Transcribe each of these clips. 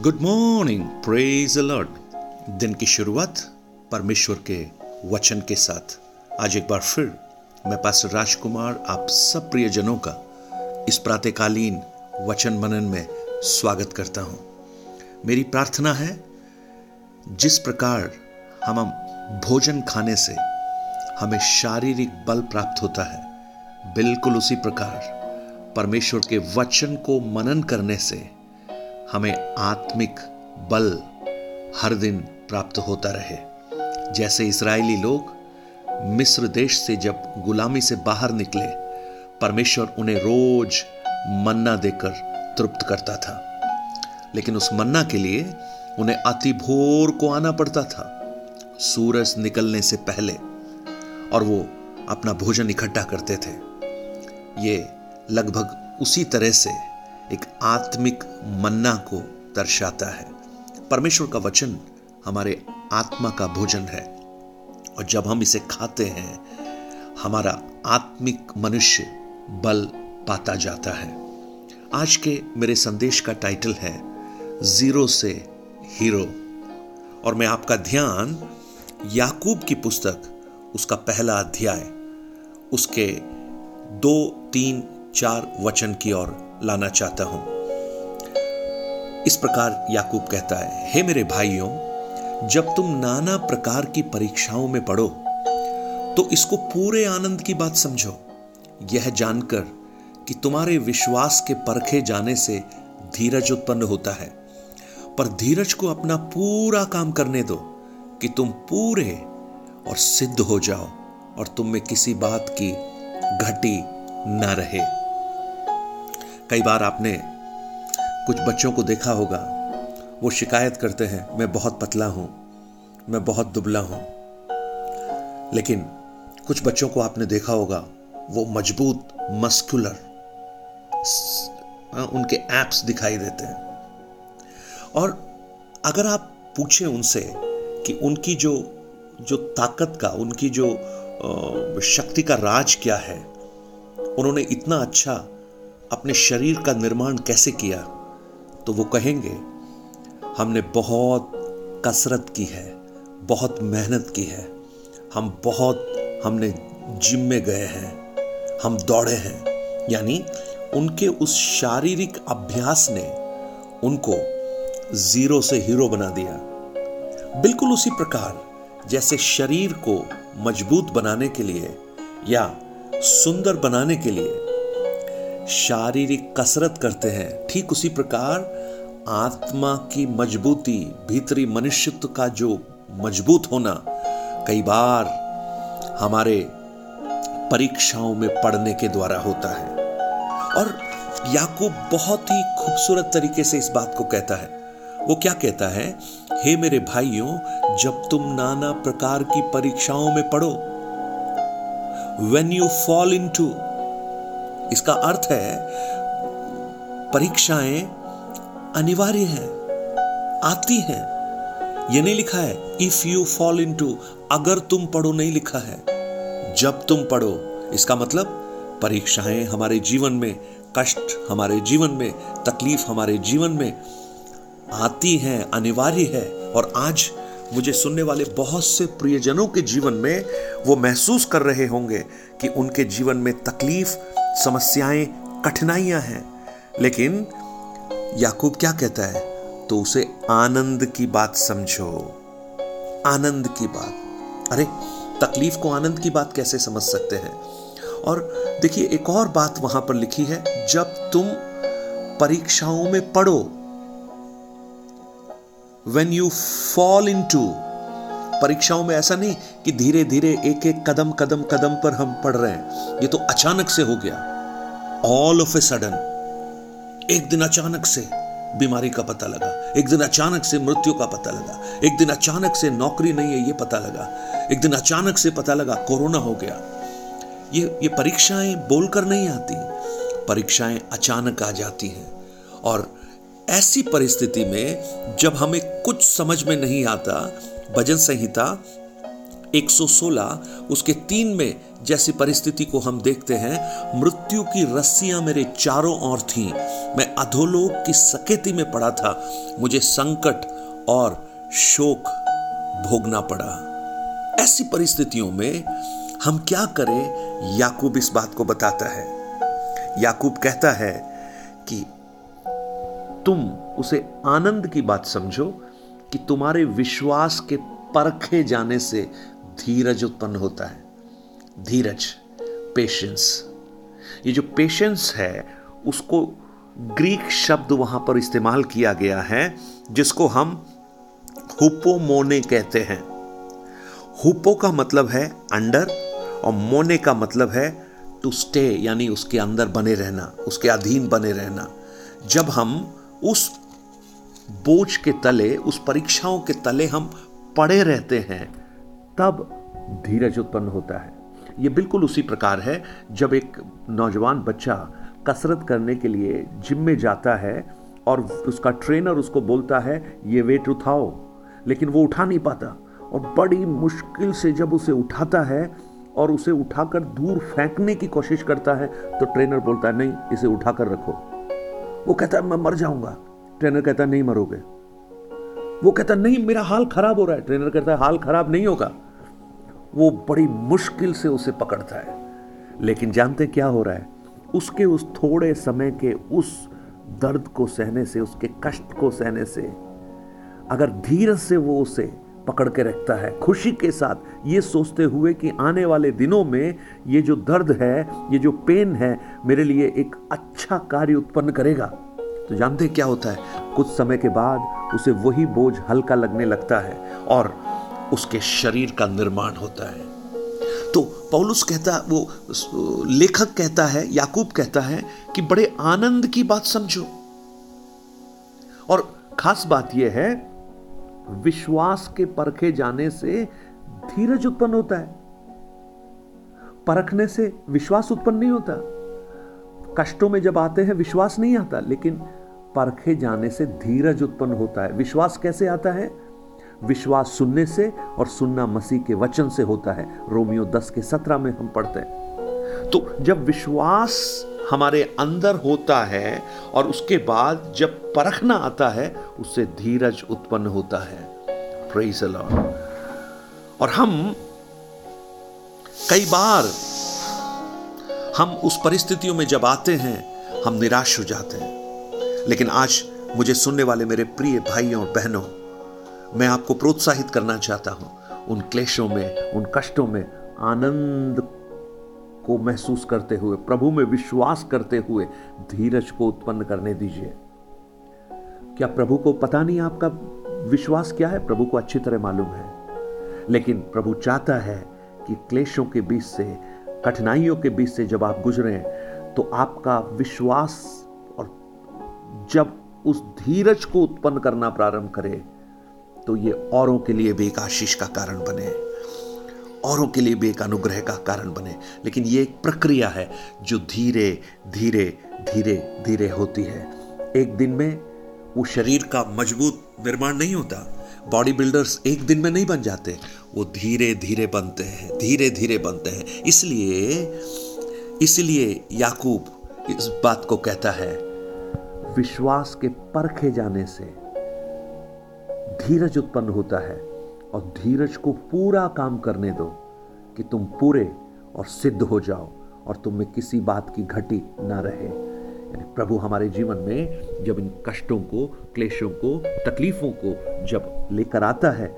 Good morning praise alert दिन की शुरुआत परमेश्वर के वचन के साथ। आज एक बार फिर मैं पास राजकुमार, आप सब प्रियजनों का इस प्रातकालीन वचन मनन में स्वागत करता हूँ। मेरी प्रार्थना है, जिस प्रकार हम भोजन खाने से हमें शारीरिक बल प्राप्त होता है, बिल्कुल उसी प्रकार परमेश्वर के वचन को मनन करने से हमें आत्मिक बल हर दिन प्राप्त होता रहे। जैसे इसराइली लोग मिस्र देश से जब गुलामी से बाहर निकले, परमेश्वर उन्हें रोज मन्ना देकर तृप्त करता था। लेकिन उस मन्ना के लिए उन्हें अति भोर को आना पड़ता था, सूरज निकलने से पहले, और वो अपना भोजन इकट्ठा करते थे। ये लगभग उसी तरह से एक आत्मिक मन्ना को दर्शाता है। परमेश्वर का वचन हमारे आत्मा का भोजन है। और जब हम इसे खाते हैं, हमारा आत्मिक मनुष्य बल पाता जाता है। आज के मेरे संदेश का टाइटल है, ज़ीरो से हीरो। और मैं आपका ध्यान याकूब की पुस्तक, उसका पहला अध्याय, उसके दो, तीन, चार वचन की ओर लाना चाहता हूँ। इस प्रकार याकूब कहता है, हे मेरे भाइयों, जब तुम नाना प्रकार की परीक्षाओं में पढ़ो तो इसको पूरे आनंद की बात समझो। यह जानकर कि तुम्हारे विश्वास के परखे जाने से धीरज उत्पन्न होता है। पर धीरज को अपना पूरा काम करने दो कि तुम पूरे और सिद्ध हो जाओ और तुम में किसी बात की घटी न रहे। कई बार आपने कुछ बच्चों को देखा होगा, वो शिकायत करते हैं, मैं बहुत पतला हूँ, मैं बहुत दुबला हूँ। लेकिन कुछ बच्चों को आपने देखा होगा, वो मज़बूत, मस्कुलर उनके एप्स दिखाई देते हैं। और अगर आप पूछें उनसे कि उनकी जो जो ताकत का, उनकी जो शक्ति का राज क्या है, उन्होंने इतना अच्छा अपने शरीर का निर्माण कैसे किया तो वो कहेंगे, हमने बहुत कसरत की है, बहुत मेहनत की है, हम बहुत, हमने जिम में गए हैं, हम दौड़े हैं। यानी उनके उस शारीरिक अभ्यास ने उनको ज़ीरो से हीरो बना दिया। बिल्कुल उसी प्रकार, जैसे शरीर को मज़बूत बनाने के लिए या सुंदर बनाने के लिए शारीरिक कसरत करते हैं। ठीक उसी प्रकार आत्मा की मजबूती, भीतरी मनुष्यत्व का जो मज़बूत होना, कई बार हमारे परीक्षाओं में पढ़ने के द्वारा होता है। और याकूब बहुत ही खूबसूरत तरीके से इस बात को कहता है। वो क्या कहता है? हे मेरे भाइयों, जब तुम नाना प्रकार की परीक्षाओं में पढ़ो when you fall into इसका अर्थ है, परीक्षाएँ अनिवार्य हैं, आती हैं। यह नहीं लिखा है if you fall into अगर तुम पढ़ो, नहीं लिखा है। जब तुम पढ़ो, इसका मतलब परीक्षाएँ हमारे जीवन में, कष्ट हमारे जीवन में, तकलीफ़ हमारे जीवन में आती हैं, अनिवार्य है। और आज मुझे सुनने वाले बहुत से प्रियजनों के जीवन में वो महसूस कर रहे होंगे कि उनके जीवन में तकलीफ़ समस्याएँ, कठिनाइयाँ हैं। लेकिन याकूब क्या कहता है? तो उसे आनंद की बात समझो। आनंद की बात। अरे, तकलीफ़ को आनंद की बात कैसे समझ सकते हैं? और देखिए, एक और बात वहाँ पर लिखी है, जब तुम परीक्षाओं में पढ़ो when you fall into परीक्षाओं में ऐसा नहीं कि धीरे धीरे एक एक कदम कदम कदम पर हम पढ़ रहे हैं। ये तो अचानक से हो गया। ऑल ऑफ़ ए सडन एक दिन अचानक से बीमारी का पता लगा। एक दिन अचानक से मृत्यु का पता लगा। एक दिन अचानक से नौकरी नहीं है, ये पता लगा। एक दिन अचानक से पता लगा, कोरोना हो गया। ये ये परीक्षाएँ बोलकर नहीं आती। परीक्षाएँ अचानक आ जाती हैं। और ऐसी परिस्थिति में जब हमें कुछ समझ में नहीं आता, भजन संहिता 116 उसके तीन में जैसी परिस्थिति को हम देखते हैं, मृत्यु की रस्सियाँ मेरे चारों ओर थीं। मैं अधोलोक की सकेती में पड़ा था। मुझे संकट और शोक भोगना पड़ा। ऐसी परिस्थितियों में हम क्या करें? याकूब इस बात को बताता है। याकूब कहता है कि तुम उसे आनंद की बात समझो कि तुम्हारे विश्वास के परखे जाने से धीरज उत्पन्न होता है। धीरज पेशेंस ये जो पेशेंस है, उसको ग्रीक शब्द वहाँ पर इस्तेमाल किया गया है, जिसको हम हुपोमोने कहते हैं। हुपो का मतलब है अंडर और मोने का मतलब है टू स्टे यानी उसके अंदर बने रहना, उसके अधीन बने रहना। जब हम उस बोझ के तले, उस परीक्षाओं के तले हम पड़े रहते हैं। तब धीरज उत्पन्न होता है। ये बिल्कुल उसी प्रकार है, जब एक नौजवान बच्चा कसरत करने के लिए जिम में जाता है और उसका ट्रेनर उसको बोलता है, ये वेट उठाओ। लेकिन वो उठा नहीं पाता और बड़ी मुश्किल से जब उसे उठाता है और उसे उठाकर दूर फेंकने की कोशिश करता है तो ट्रेनर बोलता है, नहीं, इसे उठाकर रखो। वो कहता मैं मर जाऊँगा। ट्रेनर कहता नहीं मरोगे। वो कहता नहीं, मेरा हाल खराब हो रहा है। ट्रेनर कहता है, हाल खराब नहीं होगा। वो बड़ी मुश्किल से उसे पकड़ता है। लेकिन जानते क्या हो रहा है? उसके उस थोड़े समय के उस दर्द को सहने से, उसके कष्ट को सहने से, अगर धीरज से वो उसे पकड़ के रखता है। खुशी के साथ ये सोचते हुए कि आने वाले दिनों में ये जो दर्द है, ये जो पेन है, मेरे लिए एक अच्छा कार्य उत्पन्न करेगा। तो जानते क्या होता है? कुछ समय के बाद उसे वही बोझ हल्का लगने लगता है और उसके शरीर का निर्माण होता है। तो पौलुस कहता, वो, लेखक कहता है, याकूब कहता है कि बड़े आनंद की बात समझो। और खास बात यह है विश्वास के परखे जाने से धीरज उत्पन्न होता है। परखने से विश्वास उत्पन्न नहीं होता। कष्टों में जब आते हैं, विश्वास नहीं आता, लेकिन परखे जाने से धीरज उत्पन्न होता है। विश्वास कैसे आता है? विश्वास सुनने से और सुनना मसीह के वचन से होता है। रोमियो दस के सत्रह में हम पढ़ते हैं। तो जब विश्वास हमारे अंदर होता है और उसके बाद जब परखना आता है, उससे धीरज उत्पन्न होता है। और हम कई बार हम उस परिस्थितियों में जब आते हैं, हम निराश हो जाते हैं। लेकिन आज मुझे सुनने वाले मेरे प्रिय भाइयों और बहनों, मैं आपको प्रोत्साहित करना चाहता हूँ, उन क्लेशों में, उन कष्टों में आनंद को महसूस करते हुए, प्रभु में विश्वास करते हुए धीरज को उत्पन्न करने दीजिए। क्या प्रभु को पता नहीं आपका विश्वास क्या है? प्रभु को अच्छी तरह मालूम है। लेकिन प्रभु चाहता है कि क्लेशों के बीच से, कठिनाइयों के बीच से जब आप गुजरे तो आपका विश्वास और जब उस धीरज को उत्पन्न करना प्रारंभ करे तो ये औरों के लिए भी एक आशीष का कारण बने। औरों के लिए भी एक अनुग्रह का कारण बने। लेकिन ये एक प्रक्रिया है जो धीरे धीरे धीरे धीरे होती है। एक दिन में वो शरीर का मज़बूत निर्माण नहीं होता। बॉडी बिल्डर्स एक दिन में नहीं बन जाते। वो धीरे धीरे बनते हैं, धीरे धीरे बनते हैं। इसलिए इसलिए याकूब इस बात को कहता है, विश्वास के परखे जाने से धीरज उत्पन्न होता है और धीरज को पूरा काम करने दो। कि तुम पूरे और सिद्ध हो जाओ और तुम में किसी बात की घटी ना रहे। प्रभु हमारे जीवन में जब इन कष्टों को, क्लेशों को, तकलीफों को जब लेकर आता है,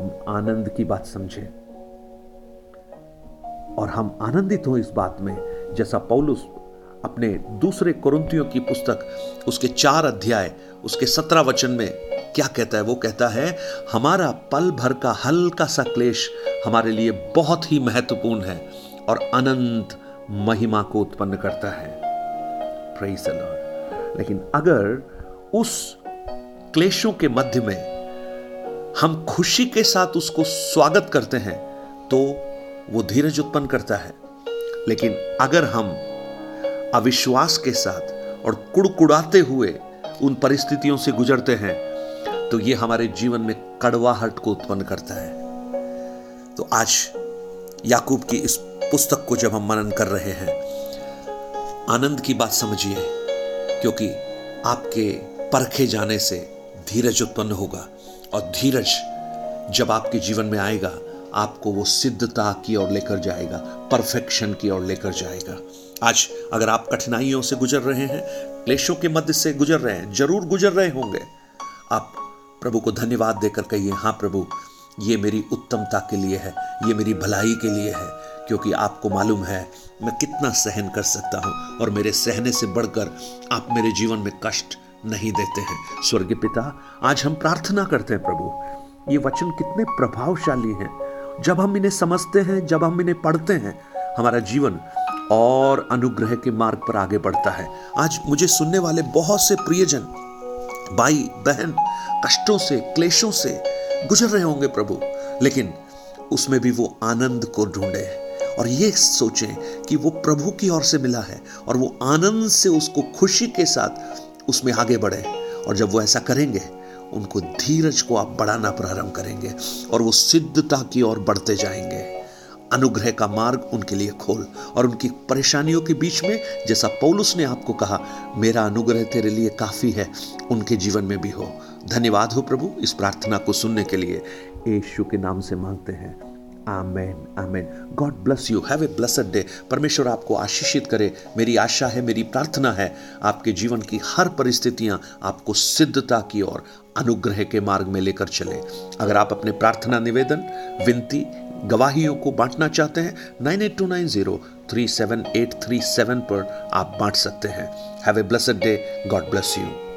हम आनंद की बात समझें। और हम आनंदित हो इस बात में, जैसा पौलुस अपने दूसरे कुरुतियों की पुस्तक, उसके चार अध्याय, उसके सत्रह वचन में क्या कहता है? वो कहता है, हमारा पल भर का हल्का सा क्लेश हमारे लिए बहुत ही महत्वपूर्ण है और अनंत महिमा को उत्पन्न करता है। लेकिन अगर उस क्लेशों के मध्य में हम खुशी के साथ उसको स्वागत करते हैं तो वो धीरज उत्पन्न करता है। लेकिन अगर हम अविश्वास के साथ और कुड़कुड़ाते हुए उन परिस्थितियों से गुजरते हैं तो ये हमारे जीवन में कड़वाहट को उत्पन्न करता है। तो आज याकूब की इस पुस्तक को जब हम मनन कर रहे हैं, आनंद की बात समझिए, क्योंकि आपके परखे जाने से धीरज उत्पन्न होगा और धीरज जब आपके जीवन में आएगा, आपको वो सिद्धता की ओर लेकर जाएगा, परफेक्शन की ओर लेकर जाएगा। आज अगर आप कठिनाइयों से गुजर रहे हैं, क्लेशों के मध्य से गुजर रहे हैं, ज़रूर गुजर रहे होंगे, आप प्रभु को धन्यवाद देकर कहिए हाँ प्रभु ये मेरी उत्तमता के लिए है, ये मेरी भलाई के लिए है, क्योंकि आपको मालूम है, मैं कितना सहन कर सकता हूँ और मेरे सहने से बढ़कर आप मेरे जीवन में कष्ट नहीं देते हैं। स्वर्गीय पिता, आज हम प्रार्थना करते हैं प्रभु, ये वचन कितने प्रभावशाली हैं। जब हम इन्हें समझते हैं, जब हम इन्हें पढ़ते हैं, हमारा जीवन और अनुग्रह के मार्ग पर आगे बढ़ता है। आज मुझे सुनने वाले बहुत से प्रियजन, भाई, बहन, कष्टों से, क्लेशों से गुजर रहे होंगे प्रभु, लेकिन उसमें भी वो आनंद को ढूंढे और ये सोचें कि वो प्रभु की ओर से मिला है और वो आनंद से उसको खुशी के साथ उसमें आगे बढ़े और जब वो ऐसा करेंगे, उनको धीरज को आप बढ़ाना प्रारंभ करेंगे और वो सिद्धता की ओर बढ़ते जाएँगे। अनुग्रह का मार्ग उनके लिए खोल और उनकी परेशानियों के बीच में, जैसा पौलुस ने आपको कहा, मेरा अनुग्रह तेरे लिए काफ़ी है, उनके जीवन में भी हो। धन्यवाद हो प्रभु, इस प्रार्थना को सुनने के लिए यीशु के नाम से मांगते हैं। आमेन आमेन। God bless you have a blessed day परमेश्वर आपको आशीषित करे। मेरी आशा है, मेरी प्रार्थना है, आपके जीवन की हर परिस्थितियाँ आपको सिद्धता की ओर, अनुग्रह के मार्ग में लेकर चले। अगर आप अपने प्रार्थना निवेदन, विनती, गवाहियों को बांटना चाहते हैं nine eight two nine zero three seven eight three seven पर आप बांट सकते हैं। Have a blessed day God bless you